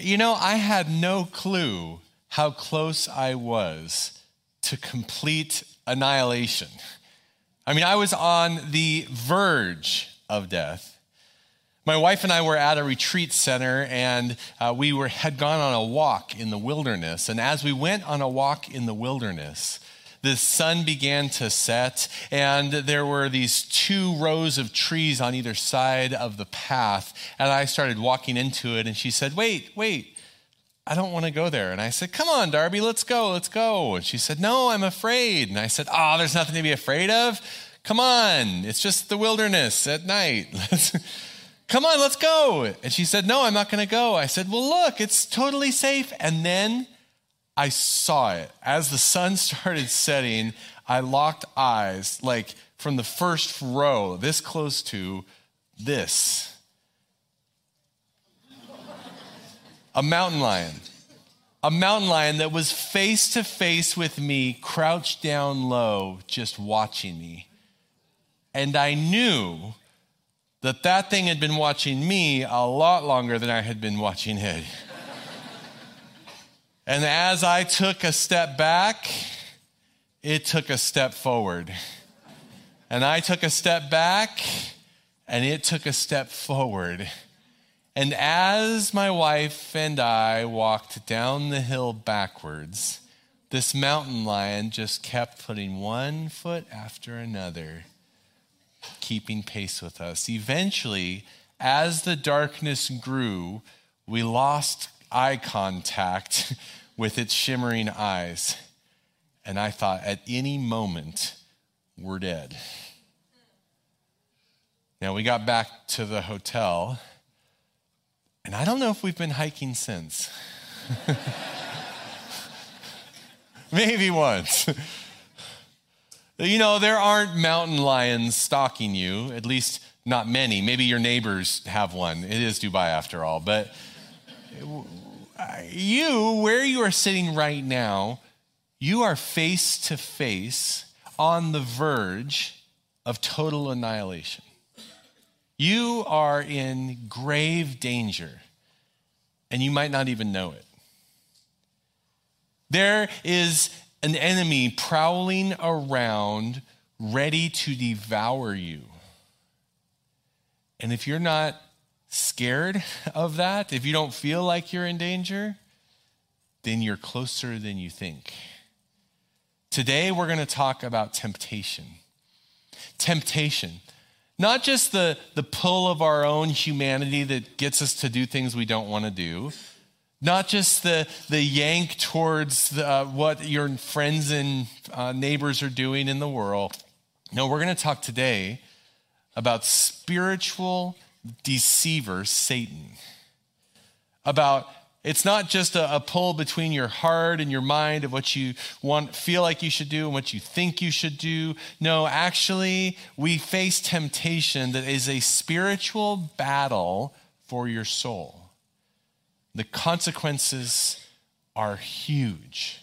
You know, I had no clue how close I was to complete annihilation. I mean, I was on the verge of death. My wife and I were at a retreat center, and uh, we were, had gone on a walk in the wilderness. And as we went on a walk in the wilderness, the sun began to set, and there were these two rows of trees on either side of the path. And I started walking into it, and she said, Wait, wait, I don't want to go there. And I said, Come on, Darby, let's go, let's go. And she said, No, I'm afraid. And I said, Oh, there's nothing to be afraid of. Come on, it's just the wilderness at night. Come on, let's go. And she said, No, I'm not going to go. I said, Well, look, it's totally safe. And then I saw it. As the sun started setting, I locked eyes, like from the first row, this close to this. A mountain lion. A mountain lion that was face to face with me, crouched down low, just watching me. And I knew that that thing had been watching me a lot longer than I had been watching it. And as I took a step back, it took a step forward. And I took a step back, and it took a step forward. And as my wife and I walked down the hill backwards, this mountain lion just kept putting one foot after another, keeping pace with us. Eventually, as the darkness grew, we lost eye contact with its shimmering eyes. And I thought, at any moment, we're dead. Now, we got back to the hotel, and I don't know if we've been hiking since. Maybe once. you know, there aren't mountain lions stalking you, at least not many. Maybe your neighbors have one. It is Dubai after all. But you, where you are sitting right now, you are face to face on the verge of total annihilation. You are in grave danger, and you might not even know it. There is an enemy prowling around, ready to devour you. And if you're not scared of that, if you don't feel like you're in danger, then you're closer than you think. Today, we're going to talk about temptation. Temptation. Not just the, the pull of our own humanity that gets us to do things we don't want to do, not just the, the yank towards the, uh, what your friends and uh, neighbors are doing in the world. No, we're going to talk today about spiritual deceiver, Satan. About it's not just a, a, pull between your heart and your mind of what you want, feel like you should do and what you think you should do. No, actually, we face temptation that is a spiritual battle for your soul. The consequences are huge.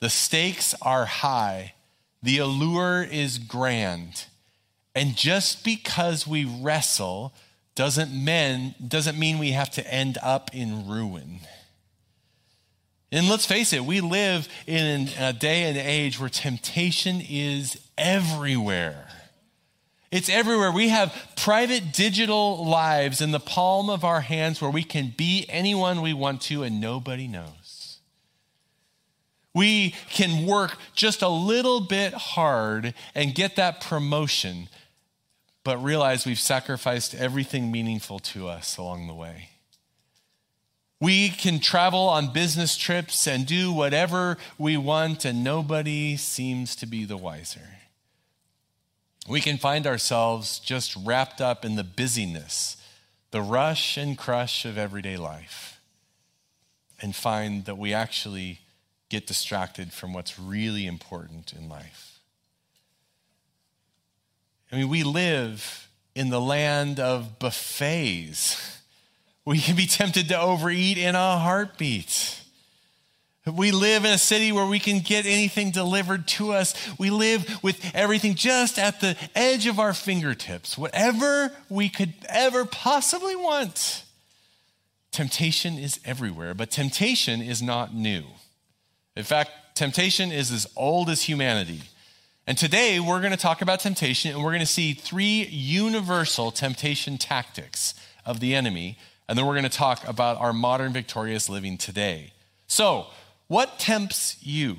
The stakes are high. The allure is grand. And just because we wrestle doesn't mean, doesn't mean we have to end up in ruin. And let's face it, we live in a day and age where temptation is everywhere. It's everywhere. We have private digital lives in the palm of our hands where we can be anyone we want to and nobody knows. We can work just a little bit hard and get that promotion but realize we've sacrificed everything meaningful to us along the way. We can travel on business trips and do whatever we want, and nobody seems to be the wiser. We can find ourselves just wrapped up in the busyness, the rush and crush of everyday life, and find that we actually get distracted from what's really important in life. I mean, we live in the land of buffets. We can be tempted to overeat in a heartbeat. We live in a city where we can get anything delivered to us. We live with everything just at the edge of our fingertips, whatever we could ever possibly want. temptation is everywhere, but temptation is not new. In fact, temptation is as old as humanity. And today we're going to talk about temptation and we're going to see three universal temptation tactics of the enemy. And then we're going to talk about our modern victorious living today. So, what tempts you?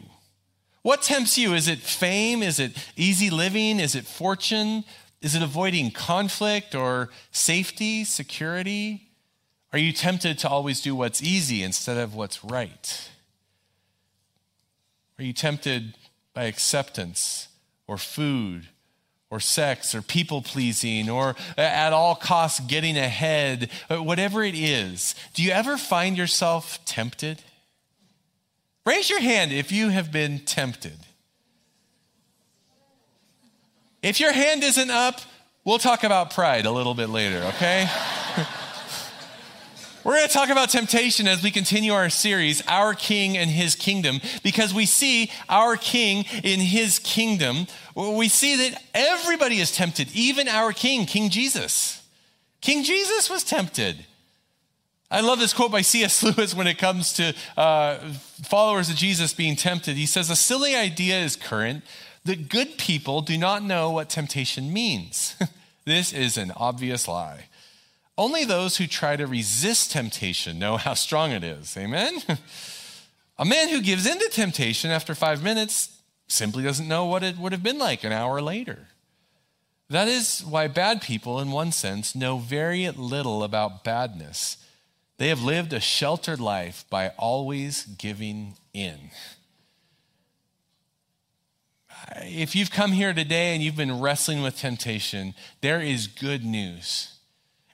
What tempts you? Is it fame? Is it easy living? Is it fortune? Is it avoiding conflict or safety, security? Are you tempted to always do what's easy instead of what's right? Are you tempted by acceptance or food or sex or people pleasing or at all costs getting ahead, uh, whatever it is? Do you ever find yourself tempted? Raise your hand if you have been tempted. If your hand isn't up, we'll talk about pride a little bit later, okay? We're going to talk about temptation as we continue our series, Our King and His Kingdom, because we see our King in His kingdom. We see that everybody is tempted, even our King, King Jesus. King Jesus was tempted. I love this quote by C.S. Lewis when it comes to uh, followers of Jesus being tempted. He says, A silly idea is current that good people do not know what temptation means. this is an obvious lie. Only those who try to resist temptation know how strong it is. Amen? A man who gives in to temptation after five minutes simply doesn't know what it would have been like an hour later. That is why bad people, in one sense, know very little about badness. They have lived a sheltered life by always giving in if you've come here today and you've been wrestling with temptation, there is good news.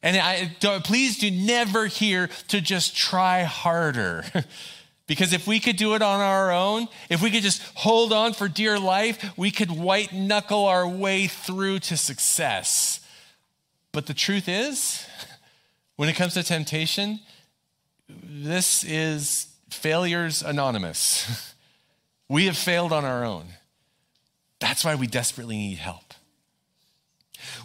And I, please do never hear to just try harder. because if we could do it on our own, if we could just hold on for dear life, we could white knuckle our way through to success. But the truth is, when it comes to temptation, this is failures anonymous. we have failed on our own. That's why we desperately need help.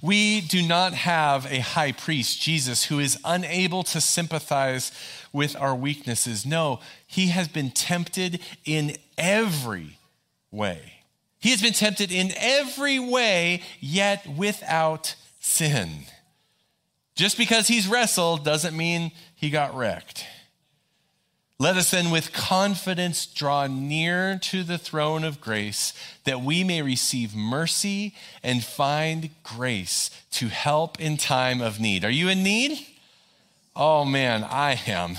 We do not have a high priest, Jesus, who is unable to sympathize with our weaknesses. No, he has been tempted in every way. He has been tempted in every way, yet without sin. Just because he's wrestled doesn't mean he got wrecked. Let us then with confidence draw near to the throne of grace that we may receive mercy and find grace to help in time of need. Are you in need? Oh man, I am.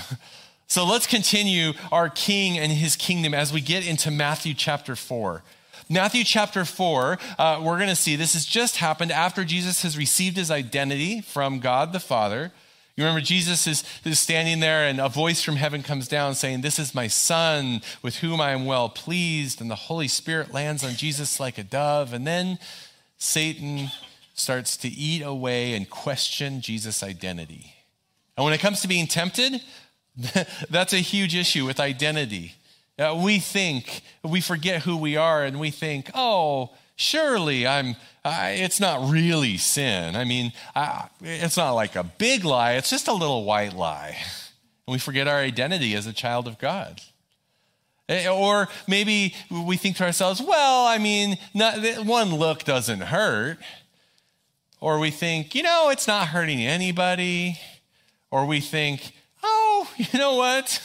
So let's continue our king and his kingdom as we get into Matthew chapter 4. Matthew chapter 4, uh, we're going to see this has just happened after Jesus has received his identity from God the Father. You remember Jesus is, is standing there, and a voice from heaven comes down saying, This is my son with whom I am well pleased. And the Holy Spirit lands on Jesus like a dove. And then Satan starts to eat away and question Jesus' identity. And when it comes to being tempted, that's a huge issue with identity. Uh, we think, we forget who we are, and we think, oh, surely I'm, I, it's not really sin. I mean, I, it's not like a big lie, it's just a little white lie. And we forget our identity as a child of God. Eh, or maybe we think to ourselves, well, I mean, not, one look doesn't hurt. Or we think, you know, it's not hurting anybody. Or we think, oh, you know what?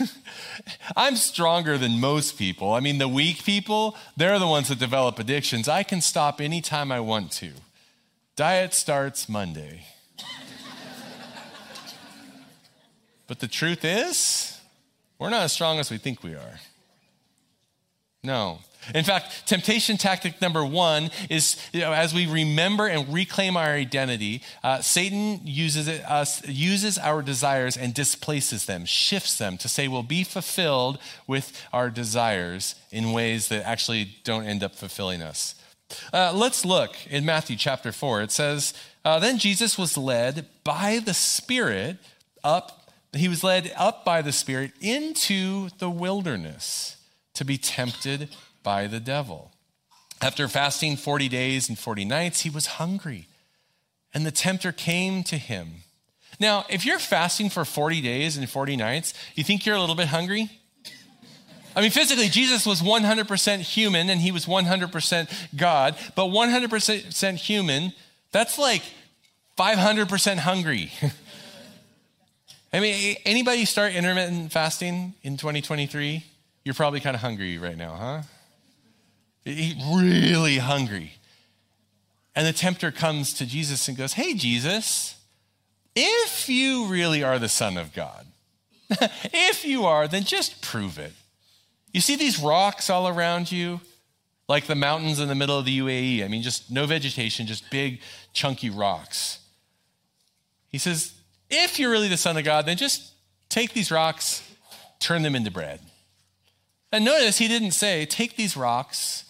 I'm stronger than most people. I mean, the weak people, they're the ones that develop addictions. I can stop anytime I want to. Diet starts Monday. but the truth is, we're not as strong as we think we are. No. In fact, temptation tactic number one is you know, as we remember and reclaim our identity, uh, Satan uses, it, us, uses our desires and displaces them, shifts them to say we'll be fulfilled with our desires in ways that actually don't end up fulfilling us. Uh, let's look in Matthew chapter 4. It says, uh, Then Jesus was led by the Spirit up, he was led up by the Spirit into the wilderness to be tempted by the devil. After fasting 40 days and 40 nights, he was hungry, and the tempter came to him. Now, if you're fasting for 40 days and 40 nights, you think you're a little bit hungry? I mean, physically, Jesus was 100% human and he was 100% God, but 100% human, that's like 500% hungry. I mean, anybody start intermittent fasting in 2023? You're probably kind of hungry right now, huh? He really hungry. And the tempter comes to Jesus and goes, Hey, Jesus, if you really are the Son of God, if you are, then just prove it. You see these rocks all around you, like the mountains in the middle of the UAE. I mean, just no vegetation, just big, chunky rocks. He says, if you're really the Son of God, then just take these rocks, turn them into bread. And notice he didn't say, take these rocks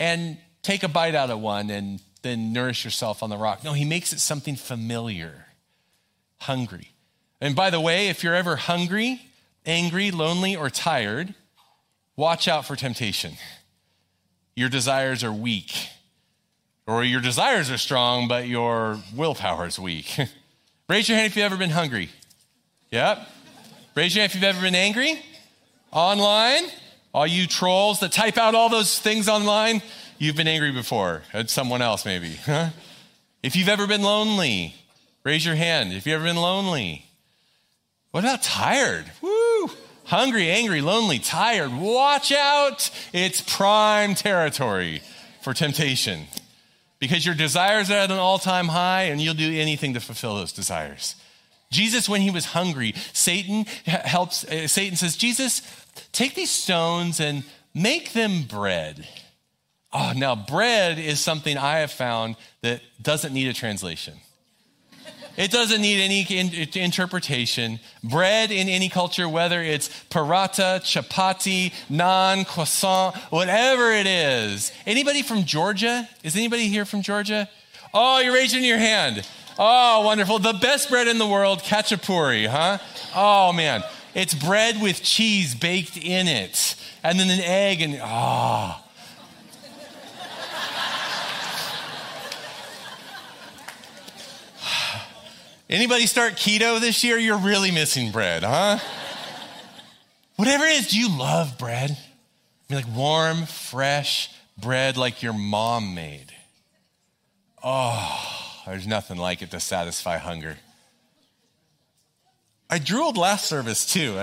and take a bite out of one and then nourish yourself on the rock. No, he makes it something familiar, hungry. And by the way, if you're ever hungry, angry, lonely, or tired, watch out for temptation. Your desires are weak, or your desires are strong, but your willpower is weak. Raise your hand if you've ever been hungry. Yep. Raise your hand if you've ever been angry. Online, all you trolls that type out all those things online, you've been angry before at someone else, maybe. Huh? If you've ever been lonely, raise your hand. If you've ever been lonely, what about tired? Woo! Hungry, angry, lonely, tired. Watch out. It's prime territory for temptation because your desires are at an all time high and you'll do anything to fulfill those desires. Jesus, when he was hungry, Satan helps, uh, Satan says, Jesus, take these stones and make them bread. Oh, now bread is something I have found that doesn't need a translation. It doesn't need any interpretation. Bread in any culture, whether it's paratha, chapati, naan, croissant, whatever it is. Anybody from Georgia? Is anybody here from Georgia? Oh, you're raising your hand. Oh, wonderful. The best bread in the world, khachapuri, huh? Oh, man. It's bread with cheese baked in it, and then an egg, and oh. Anybody start keto this year? You're really missing bread, huh? Whatever it is, do you love bread? I mean, like warm, fresh bread like your mom made. Oh, there's nothing like it to satisfy hunger. I drooled last service too.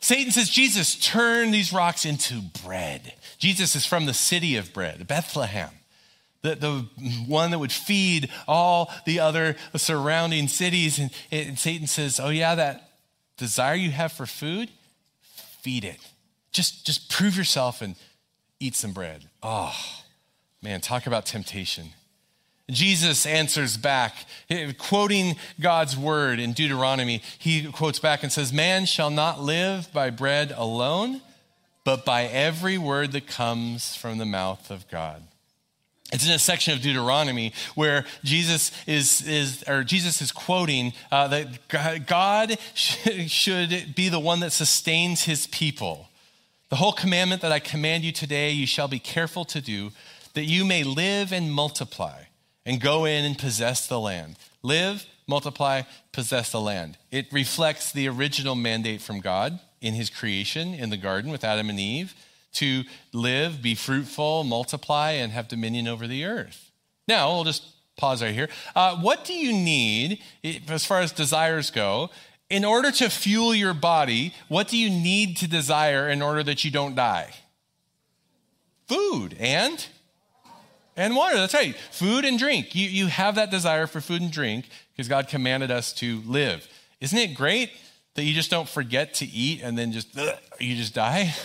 Satan says, Jesus, turn these rocks into bread. Jesus is from the city of bread, Bethlehem the, the one that would feed all the other surrounding cities. And, and Satan says, Oh, yeah, that desire you have for food, feed it. Just, just prove yourself and eat some bread. Oh, man, talk about temptation. Jesus answers back, quoting God's word in Deuteronomy. He quotes back and says, Man shall not live by bread alone, but by every word that comes from the mouth of God. It's in a section of Deuteronomy where Jesus is, is or Jesus is quoting uh, that God should be the one that sustains his people. The whole commandment that I command you today, you shall be careful to do, that you may live and multiply and go in and possess the land. Live, multiply, possess the land. It reflects the original mandate from God in his creation in the garden with Adam and Eve to live, be fruitful, multiply, and have dominion over the earth. Now, we'll just pause right here. Uh, what do you need, as far as desires go, in order to fuel your body? What do you need to desire in order that you don't die? Food and and water. That's right. Food and drink. You, you have that desire for food and drink because God commanded us to live. Isn't it great that you just don't forget to eat and then just ugh, you just die?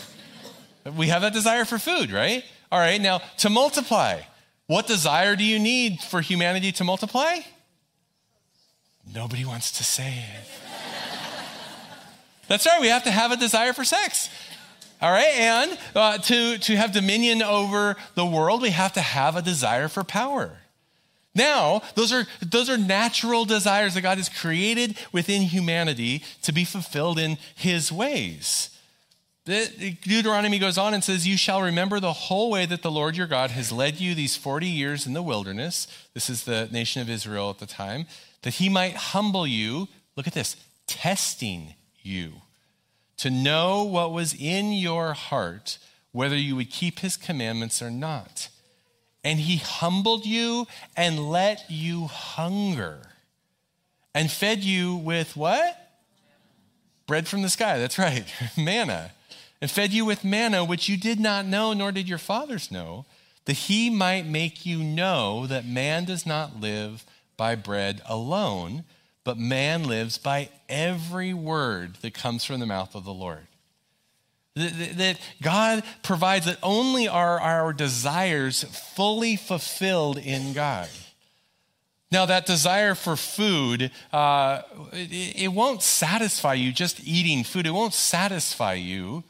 We have that desire for food, right? All right, now to multiply. What desire do you need for humanity to multiply? Nobody wants to say it. That's right, we have to have a desire for sex. All right, and uh, to, to have dominion over the world, we have to have a desire for power. Now, those are, those are natural desires that God has created within humanity to be fulfilled in His ways. Deuteronomy goes on and says, You shall remember the whole way that the Lord your God has led you these 40 years in the wilderness. This is the nation of Israel at the time. that he might humble you. Look at this testing you to know what was in your heart, whether you would keep his commandments or not. And he humbled you and let you hunger and fed you with what? Bread from the sky. That's right, manna. And fed you with manna, which you did not know, nor did your fathers know, that he might make you know that man does not live by bread alone but man lives by every word that comes from the mouth of the Lord. That God provides that only are our desires fully fulfilled in God. Now, that desire for food, uh, it, it won't satisfy you just eating food. It won't satisfy you.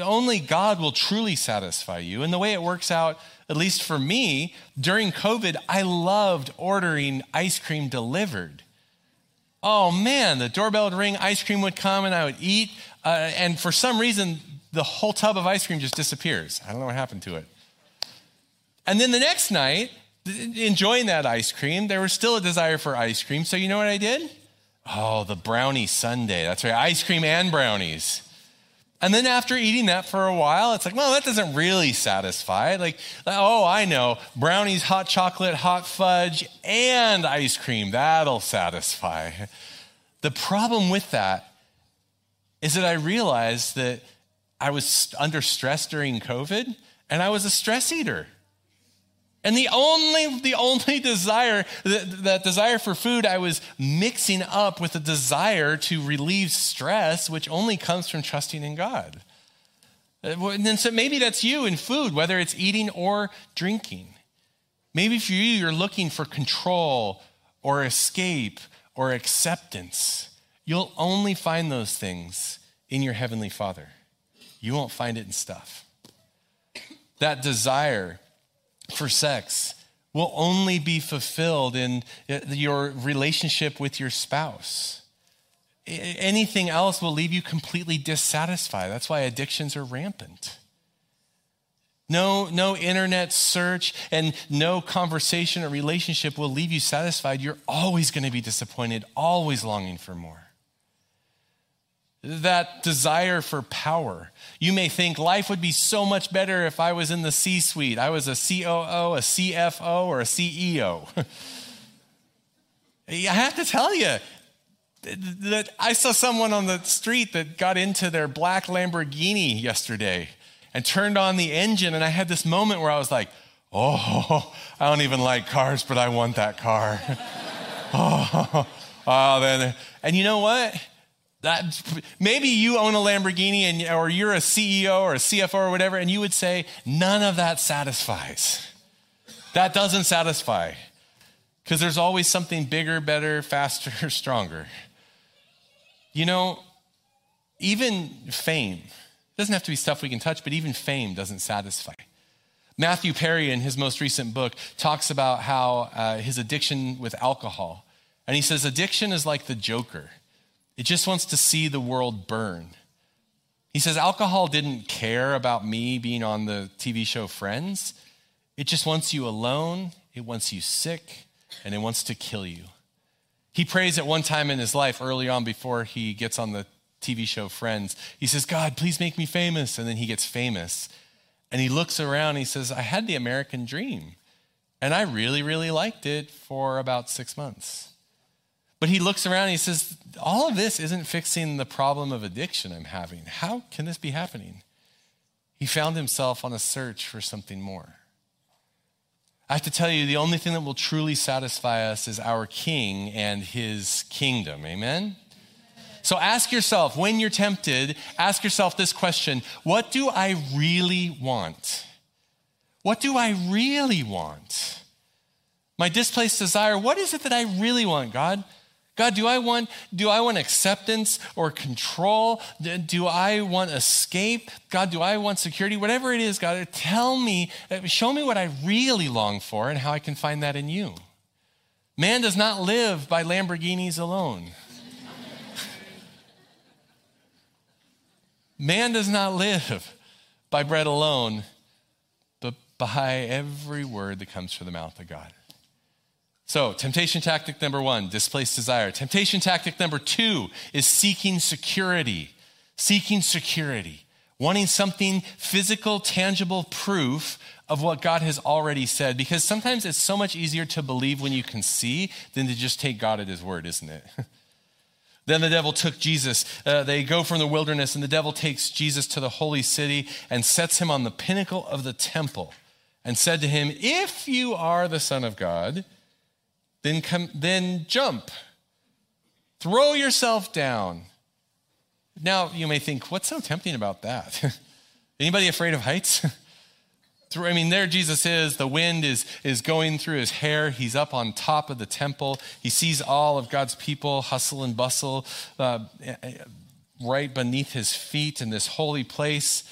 Only God will truly satisfy you. And the way it works out, at least for me, during COVID, I loved ordering ice cream delivered oh man, the doorbell would ring, ice cream would come, and I would eat. Uh, and for some reason, the whole tub of ice cream just disappears. I don't know what happened to it. And then the next night, enjoying that ice cream, there was still a desire for ice cream. So you know what I did? Oh, the brownie sundae. That's right, ice cream and brownies. And then after eating that for a while, it's like, well, that doesn't really satisfy. Like, oh, I know, brownies, hot chocolate, hot fudge, and ice cream, that'll satisfy. The problem with that is that I realized that I was under stress during COVID and I was a stress eater. And the only, the only desire, that, desire for food, I was mixing up with a desire to relieve stress, which only comes from trusting in God. Uh, and then so maybe that's you in food, whether it's eating or drinking. Maybe for you, you're looking for control or escape or acceptance. You'll only find those things in your Heavenly Father. You won't find it in stuff. That desire for sex will only be fulfilled in uh, your relationship with your spouse. Anything else will leave you completely dissatisfied. That's why addictions are rampant. No, no internet search and no conversation or relationship will leave you satisfied. You're always going to be disappointed, always longing for more that desire for power. You may think life would be so much better if I was in the C suite. I was a COO, a CFO, or a CEO. I have to tell you that I saw someone on the street that got into their black Lamborghini yesterday and turned on the engine. And I had this moment where I was like, oh, I don't even like cars, but I want that car. oh, oh, then, and you know what? That, maybe you own a Lamborghini and, or you're a CEO or a CFO or whatever, and you would say, none of that satisfies. That doesn't satisfy. Because there's always something bigger, better, faster, stronger. You know, even fame, doesn't have to be stuff we can touch, but even fame doesn't satisfy. Matthew Perry, in his most recent book, talks about how uh, his addiction with alcohol. And he says, addiction is like the Joker. It just wants to see the world burn. He says, Alcohol didn't care about me being on the TV show Friends. It just wants you alone, it wants you sick, and it wants to kill you. He prays at one time in his life, early on before he gets on the TV show Friends. He says, God, please make me famous. And then he gets famous. And he looks around and he says, I had the American dream. And I really, really liked it for about six months. But he looks around and he says, All of this isn't fixing the problem of addiction I'm having. How can this be happening? He found himself on a search for something more. I have to tell you, the only thing that will truly satisfy us is our King and his kingdom. Amen? So ask yourself, when you're tempted, ask yourself this question What do I really want? What do I really want? My displaced desire, what is it that I really want, God? God, do I want do I want acceptance or control? Do I want escape? God, do I want security? Whatever it is, God, tell me, uh, show me what I really long for and how I can find that in you. Man does not live by Lamborghinis alone. Man does not live by bread alone, but by every word that comes from the mouth of God. So, temptation tactic number one, displaced desire. Temptation tactic number two is seeking security. Seeking security. Wanting something physical, tangible proof of what God has already said. Because sometimes it's so much easier to believe when you can see than to just take God at his word, isn't it? Then the devil took Jesus. Uh, they go from the wilderness, and the devil takes Jesus to the holy city and sets him on the pinnacle of the temple and said to him, If you are the Son of God, then, come, then jump, throw yourself down. Now you may think, what's so tempting about that? Anybody afraid of heights? I mean, there Jesus is. The wind is, is going through his hair. He's up on top of the temple. He sees all of God's people hustle and bustle uh, right beneath his feet in this holy place.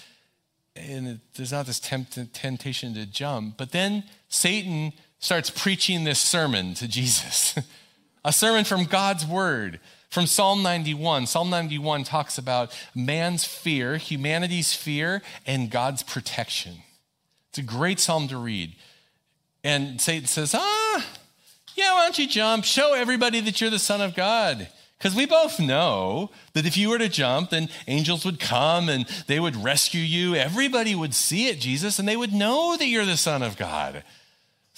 And there's not this tempt- temptation to jump. But then Satan starts preaching this sermon to Jesus a sermon from God's word. From Psalm 91, Psalm 91 talks about man's fear, humanity's fear, and God's protection. It's a great psalm to read. And Satan says, Ah, yeah, why don't you jump? Show everybody that you're the Son of God. Because we both know that if you were to jump, then angels would come and they would rescue you. Everybody would see it, Jesus, and they would know that you're the Son of God.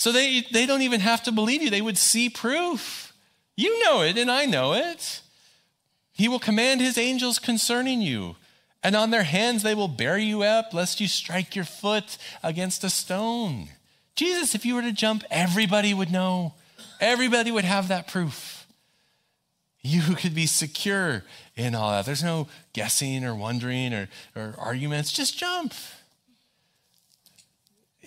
So they, they don't even have to believe you, they would see proof. You know it, and I know it. He will command his angels concerning you and on their hands they will bear you up, lest you strike your foot against a stone. Jesus, if you were to jump, everybody would know. Everybody would have that proof. You could be secure in all that. There's no guessing or wondering or, or arguments. Just jump.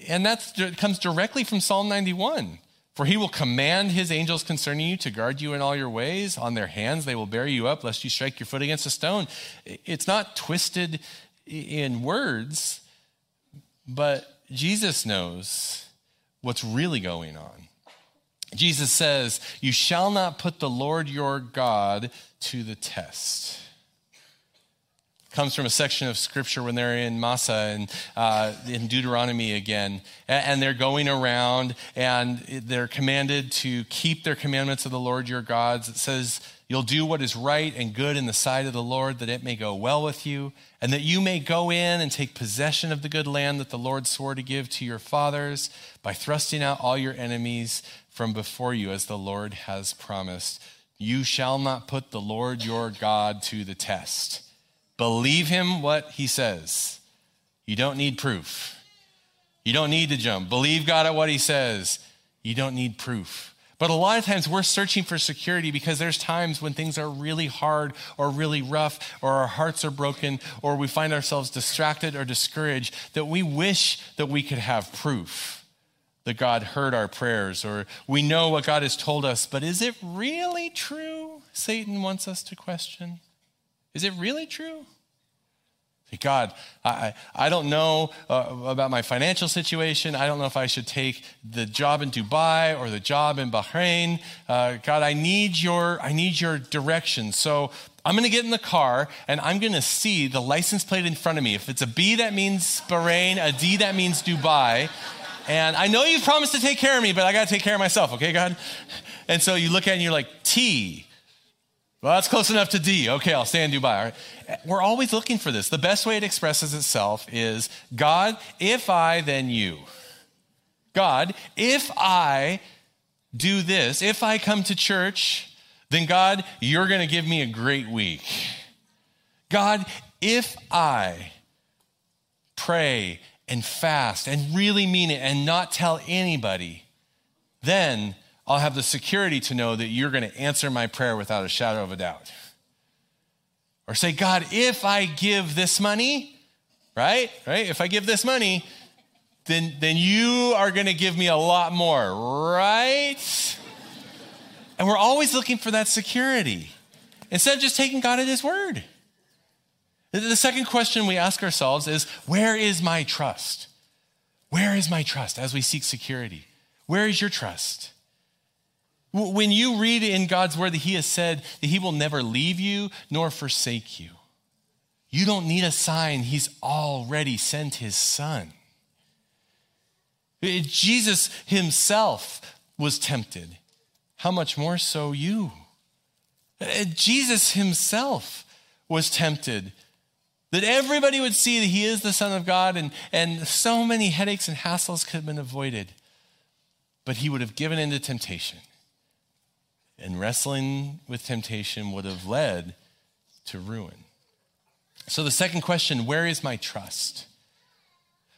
And that comes directly from Psalm 91. For he will command his angels concerning you to guard you in all your ways. On their hands they will bear you up, lest you strike your foot against a stone. It's not twisted in words, but Jesus knows what's really going on. Jesus says, You shall not put the Lord your God to the test comes from a section of scripture when they're in Massah and uh, in Deuteronomy again. And they're going around and they're commanded to keep their commandments of the Lord your God. It says, You'll do what is right and good in the sight of the Lord, that it may go well with you, and that you may go in and take possession of the good land that the Lord swore to give to your fathers by thrusting out all your enemies from before you, as the Lord has promised. You shall not put the Lord your God to the test. Believe him what he says. You don't need proof. You don't need to jump. Believe God at what he says. You don't need proof. But a lot of times we're searching for security because there's times when things are really hard or really rough or our hearts are broken or we find ourselves distracted or discouraged that we wish that we could have proof that God heard our prayers or we know what God has told us. But is it really true? Satan wants us to question. Is it really true? God, I, I don't know uh, about my financial situation. I don't know if I should take the job in Dubai or the job in Bahrain. Uh, God, I need your I need your direction. So I'm going to get in the car and I'm going to see the license plate in front of me. If it's a B, that means Bahrain. A D, that means Dubai. And I know you've promised to take care of me, but I got to take care of myself. Okay, God. And so you look at it and you're like T. Well, that's close enough to D. Okay, I'll stay in Dubai. We're always looking for this. The best way it expresses itself is God, if I, then you. God, if I do this, if I come to church, then God, you're going to give me a great week. God, if I pray and fast and really mean it and not tell anybody, then I'll have the security to know that you're going to answer my prayer without a shadow of a doubt. Or say, God, if I give this money, right? Right? If I give this money, then, then you are going to give me a lot more, right? And we're always looking for that security instead of just taking God at His word. The second question we ask ourselves is where is my trust? Where is my trust as we seek security? Where is your trust? When you read in God's word that He has said that He will never leave you nor forsake you, you don't need a sign. He's already sent His Son. Jesus Himself was tempted. how much more so you? Uh, Jesus himself was tempted that everybody would see that he is the Son of God, and, and so many headaches and hassles could have been avoided. But he would have given in to temptation. And wrestling with temptation would have led to ruin. So, the second question where is my trust?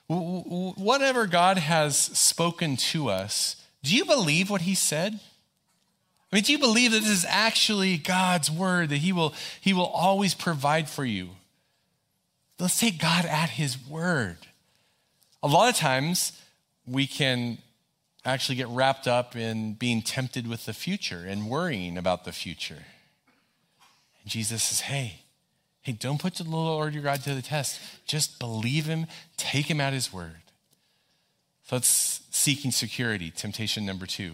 Whatever God has spoken to us, do you believe what he said? I mean, do you believe that this is actually God's word, that he will, he will always provide for you? Let's take God at his word. A lot of times, we can actually get wrapped up in being tempted with the future and worrying about the future. And Jesus says, hey, hey, don't put the Lord your God to the test. Just believe him, take him at his word. So that's seeking security, temptation number two.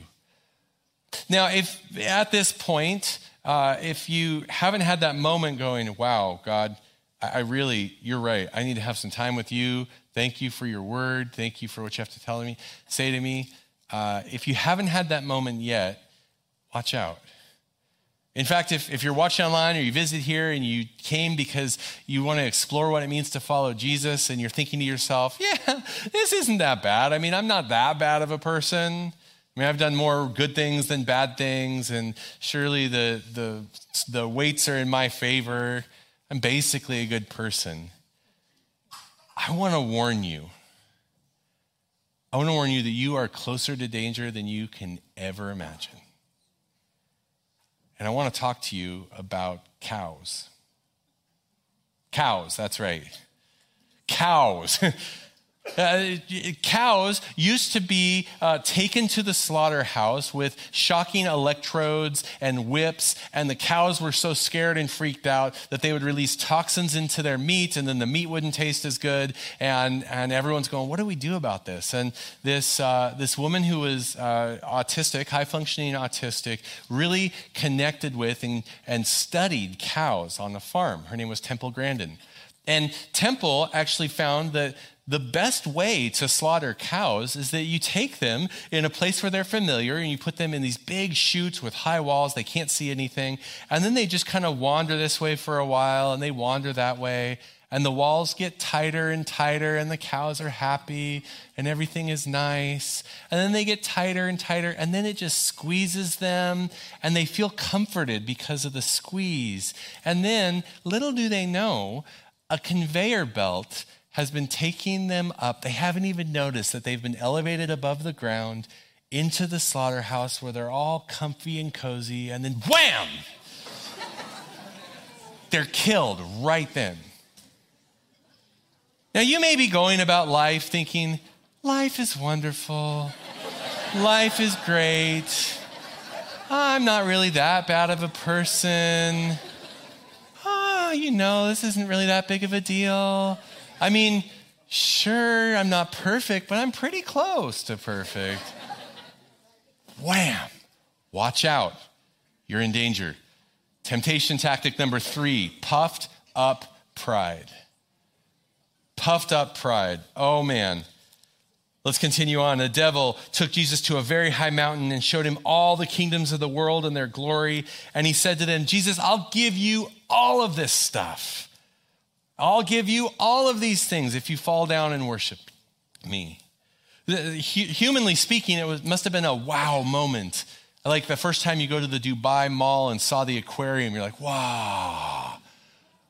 Now, if at this point, uh, if you haven't had that moment going, wow, God, I really, you're right. I need to have some time with you. Thank you for your word. Thank you for what you have to tell me, say to me. Uh, if you haven't had that moment yet, watch out. In fact, if, if you're watching online or you visit here and you came because you want to explore what it means to follow Jesus and you're thinking to yourself, yeah, this isn't that bad. I mean, I'm not that bad of a person. I mean, I've done more good things than bad things, and surely the, the, the weights are in my favor. I'm basically a good person. I want to warn you. I want to warn you that you are closer to danger than you can ever imagine. And I want to talk to you about cows. Cows, that's right. Cows. Uh, cows used to be uh, taken to the slaughterhouse with shocking electrodes and whips, and the cows were so scared and freaked out that they would release toxins into their meat, and then the meat wouldn't taste as good. And, and everyone's going, What do we do about this? And this, uh, this woman who was uh, autistic, high functioning autistic, really connected with and, and studied cows on the farm. Her name was Temple Grandin. And Temple actually found that the best way to slaughter cows is that you take them in a place where they're familiar and you put them in these big chutes with high walls. They can't see anything. And then they just kind of wander this way for a while and they wander that way. And the walls get tighter and tighter, and the cows are happy, and everything is nice. And then they get tighter and tighter, and then it just squeezes them, and they feel comforted because of the squeeze. And then, little do they know, a conveyor belt has been taking them up. They haven't even noticed that they've been elevated above the ground into the slaughterhouse where they're all comfy and cozy, and then wham! they're killed right then. Now, you may be going about life thinking, life is wonderful, life is great. I'm not really that bad of a person. Ah, oh, you know, this isn't really that big of a deal. I mean, sure, I'm not perfect, but I'm pretty close to perfect. Wham! Watch out. You're in danger. Temptation tactic number three puffed up pride. Puffed up pride. Oh man. Let's continue on. The devil took Jesus to a very high mountain and showed him all the kingdoms of the world and their glory. And he said to them, Jesus, I'll give you all of this stuff I'll give you all of these things if you fall down and worship me. Humanly speaking, it was, must have been a wow moment. Like the first time you go to the Dubai Mall and saw the aquarium, you're like, wow.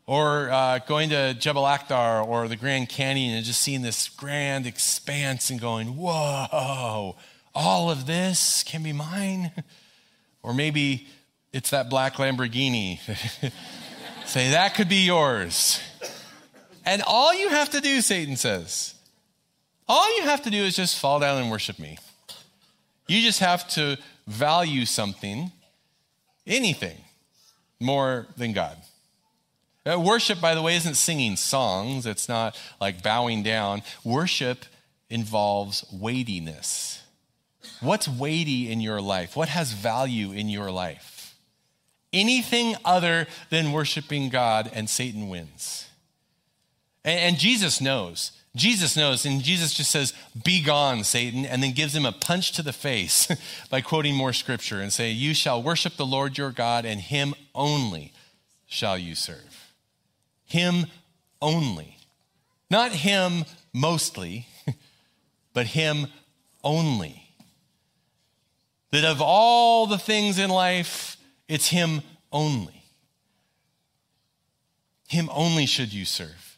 Or uh, going to Jebel Akhdar or the Grand Canyon and just seeing this grand expanse and going, whoa, all of this can be mine. Or maybe it's that black Lamborghini. Say, that could be yours. And all you have to do, Satan says, all you have to do is just fall down and worship me. You just have to value something, anything, more than God. Uh, worship, by the way, isn't singing songs, it's not like bowing down. Worship involves weightiness. What's weighty in your life? What has value in your life? Anything other than worshiping God, and Satan wins. And, and Jesus knows. Jesus knows, and Jesus just says, Be gone, Satan, and then gives him a punch to the face by quoting more scripture and say, You shall worship the Lord your God, and him only shall you serve. Him only. Not him mostly, but him only. That of all the things in life, it's him only. Him only should you serve.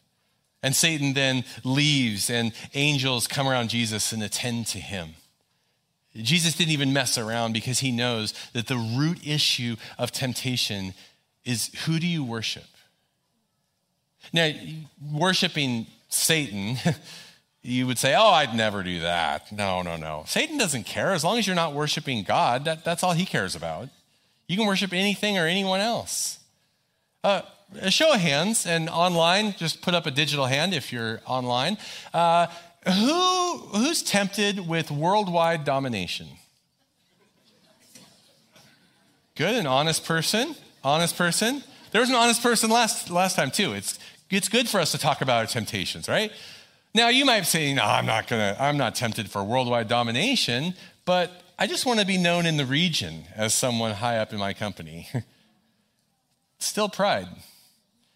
And Satan then leaves, and angels come around Jesus and attend to him. Jesus didn't even mess around because he knows that the root issue of temptation is who do you worship? Now, worshiping Satan, you would say, Oh, I'd never do that. No, no, no. Satan doesn't care. As long as you're not worshiping God, that, that's all he cares about. You can worship anything or anyone else. Uh, a show of hands and online, just put up a digital hand if you're online. Uh, who, who's tempted with worldwide domination? Good, an honest person. Honest person. There was an honest person last, last time, too. It's, it's good for us to talk about our temptations, right? Now, you might say, no, I'm not gonna, I'm not tempted for worldwide domination, but I just want to be known in the region as someone high up in my company. Still pride.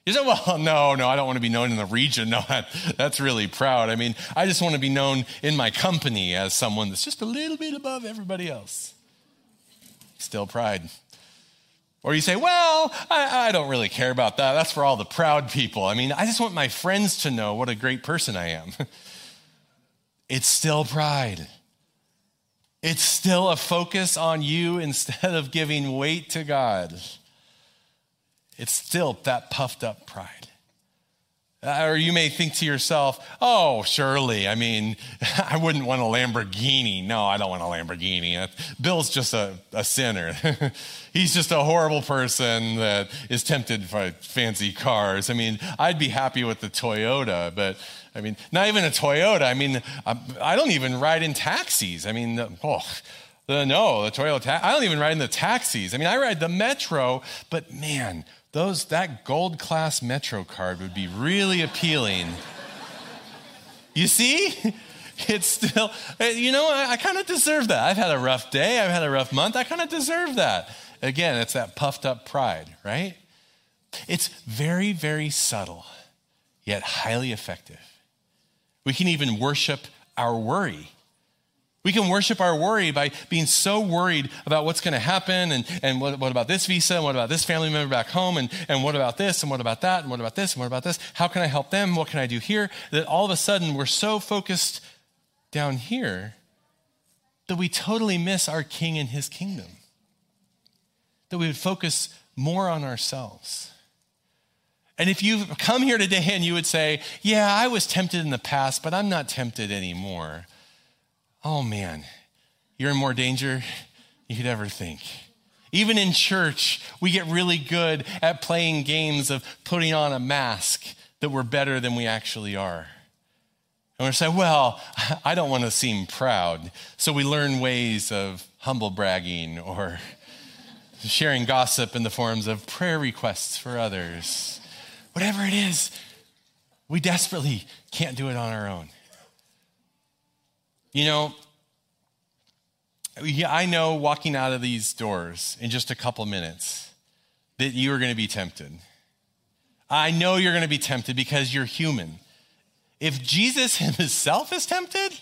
You say, well, no, no, I don't want to be known in the region. No, that, that's really proud. I mean, I just want to be known in my company as someone that's just a little bit above everybody else. Still pride. Or you say, well, I, I, don't really care about that. That's for all the proud people. I mean, I just want my friends to know what a great person I am. it's still pride. It's still a focus on you instead of giving weight to God it's still that puffed up pride. Or you may think to yourself, oh, surely, I mean, I wouldn't want a Lamborghini. No, I don't want a Lamborghini. Bill's just a, a sinner. He's just a horrible person that is tempted by fancy cars. I mean, I'd be happy with the Toyota, but I mean, not even a Toyota. I mean, I don't even ride in taxis. I mean, oh, the, no, the Toyota, I don't even ride in the taxis. I mean, I ride the metro, but man, those that gold class metro card would be really appealing. You see? It's still eh, you know i, I kind of deserve that. I've had a rough day i've had a rough month i kind of deserve that. Again it's that puffed up pride right? It's very very subtle yet highly effective. We can even worship our worry we can worship our worry by being so worried about what's going to happen and, and what, what, about this visa and what about this family member back home and, and what about this and what about that and what about this and what about this? How can I help them? What can I do here? That all of a sudden we're so focused down here that we totally miss our king and his kingdom. That we would focus more on ourselves. And if you come here today and you would say, Yeah, I was tempted in the past, but I'm not tempted anymore oh man, you're in more danger you could ever think. Even in church, we get really good at playing games of putting on a mask that we're better than we actually are. And we say, well, I don't want to seem proud. So we learn ways of humble bragging or sharing gossip in the forms of prayer requests for others. Whatever it is, we desperately can't do it on our own. You know, I know walking out of these doors in just a couple minutes that you are going to be tempted. I know you're going to be tempted because you're human. If Jesus himself is tempted,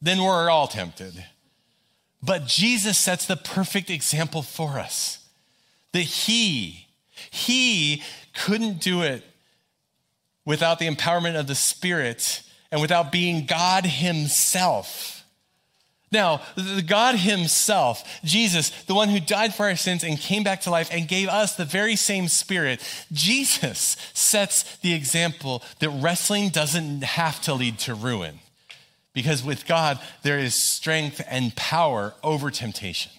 then we're all tempted. But Jesus sets the perfect example for us that he, he couldn't do it without the empowerment of the Spirit and without being God Himself. Now, the God Himself, Jesus, the one who died for our sins and came back to life and gave us the very same Spirit, Jesus sets the example that wrestling doesn't have to lead to ruin. Because with God, there is strength and power over temptation.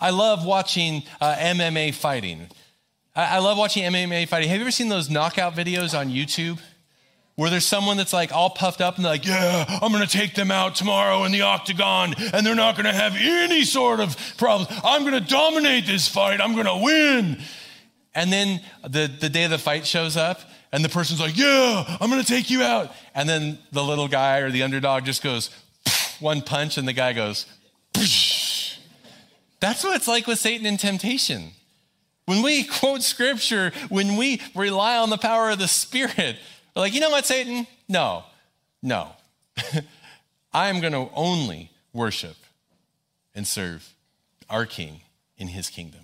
I love watching uh, MMA fighting. I, I love watching MMA fighting. Have you ever seen those knockout videos on YouTube? Where there's someone that's like all puffed up and like, yeah, I'm to take them out tomorrow in the octagon and they're not to have any sort of problem. I'm to dominate this fight. I'm to win. And then the, the day of the fight shows up And the person's like, Yeah, I'm to take you out. And then the little guy or the underdog just goes, one punch, and the guy goes, That's what it's like with Satan in temptation. When we quote scripture, when we rely on the power of the Spirit, we're like, you know what, Satan? No, no. I am going to only worship and serve our King in his kingdom.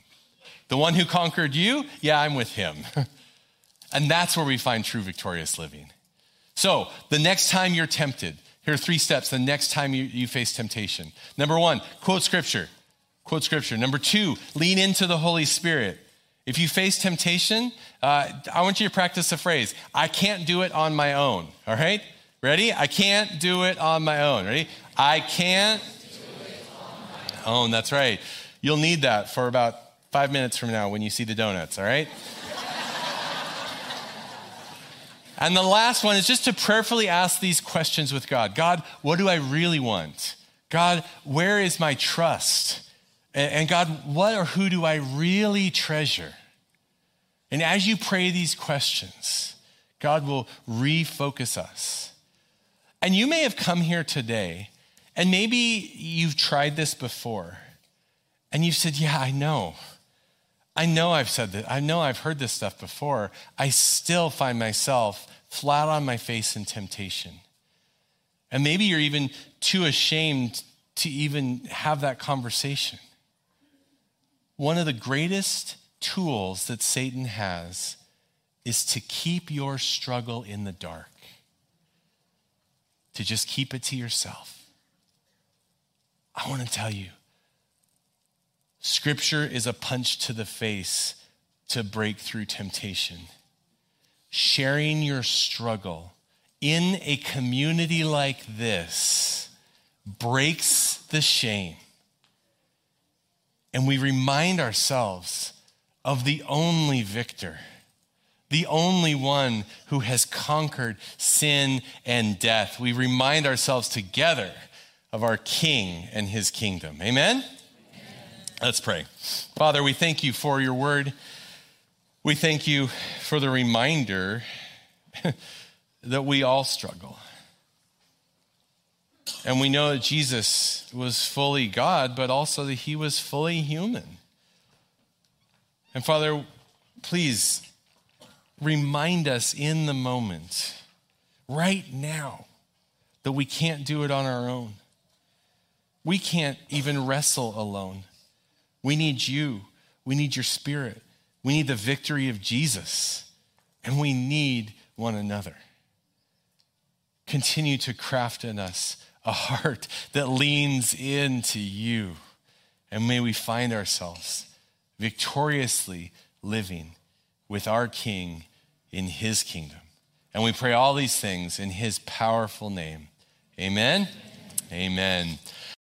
The one who conquered you, yeah, I'm with him. and that's where we find true victorious living. So, the next time you're tempted, here are three steps the next time you, you face temptation. Number one, quote scripture. Quote scripture. Number two, lean into the Holy Spirit. If you face temptation, uh, I want you to practice the phrase, I can't do it on my own. All right? Ready? I can't do it on my own. Ready? I can't own. That's right. You'll need that for about five minutes from now when you see the donuts, all right? and the last one is just to prayerfully ask these questions with God God, what do I really want? God, where is my trust? And God, what or who do I really treasure? And as you pray these questions, God will refocus us. And you may have come here today, and maybe you've tried this before, and you've said, Yeah, I know. I know I've said that. I know I've heard this stuff before. I still find myself flat on my face in temptation. And maybe you're even too ashamed to even have that conversation. One of the greatest tools that Satan has is to keep your struggle in the dark, to just keep it to yourself. I want to tell you Scripture is a punch to the face to break through temptation. Sharing your struggle in a community like this breaks the shame. And we remind ourselves of the only victor, the only one who has conquered sin and death. We remind ourselves together of our King and his kingdom. Amen? Let's pray. Father, we thank you for your word. We thank you for the reminder that we all struggle. And we know that Jesus was fully God, but also that he was fully human. And Father, please remind us in the moment, right now, that we can't do it on our own. We can't even wrestle alone. We need you. We need your spirit. We need the victory of Jesus. And we need one another. Continue to craft in us a heart that leans into you. And may we find ourselves victoriously living with our King in his kingdom. And we pray all these things in his powerful name. Amen. Amen. Amen.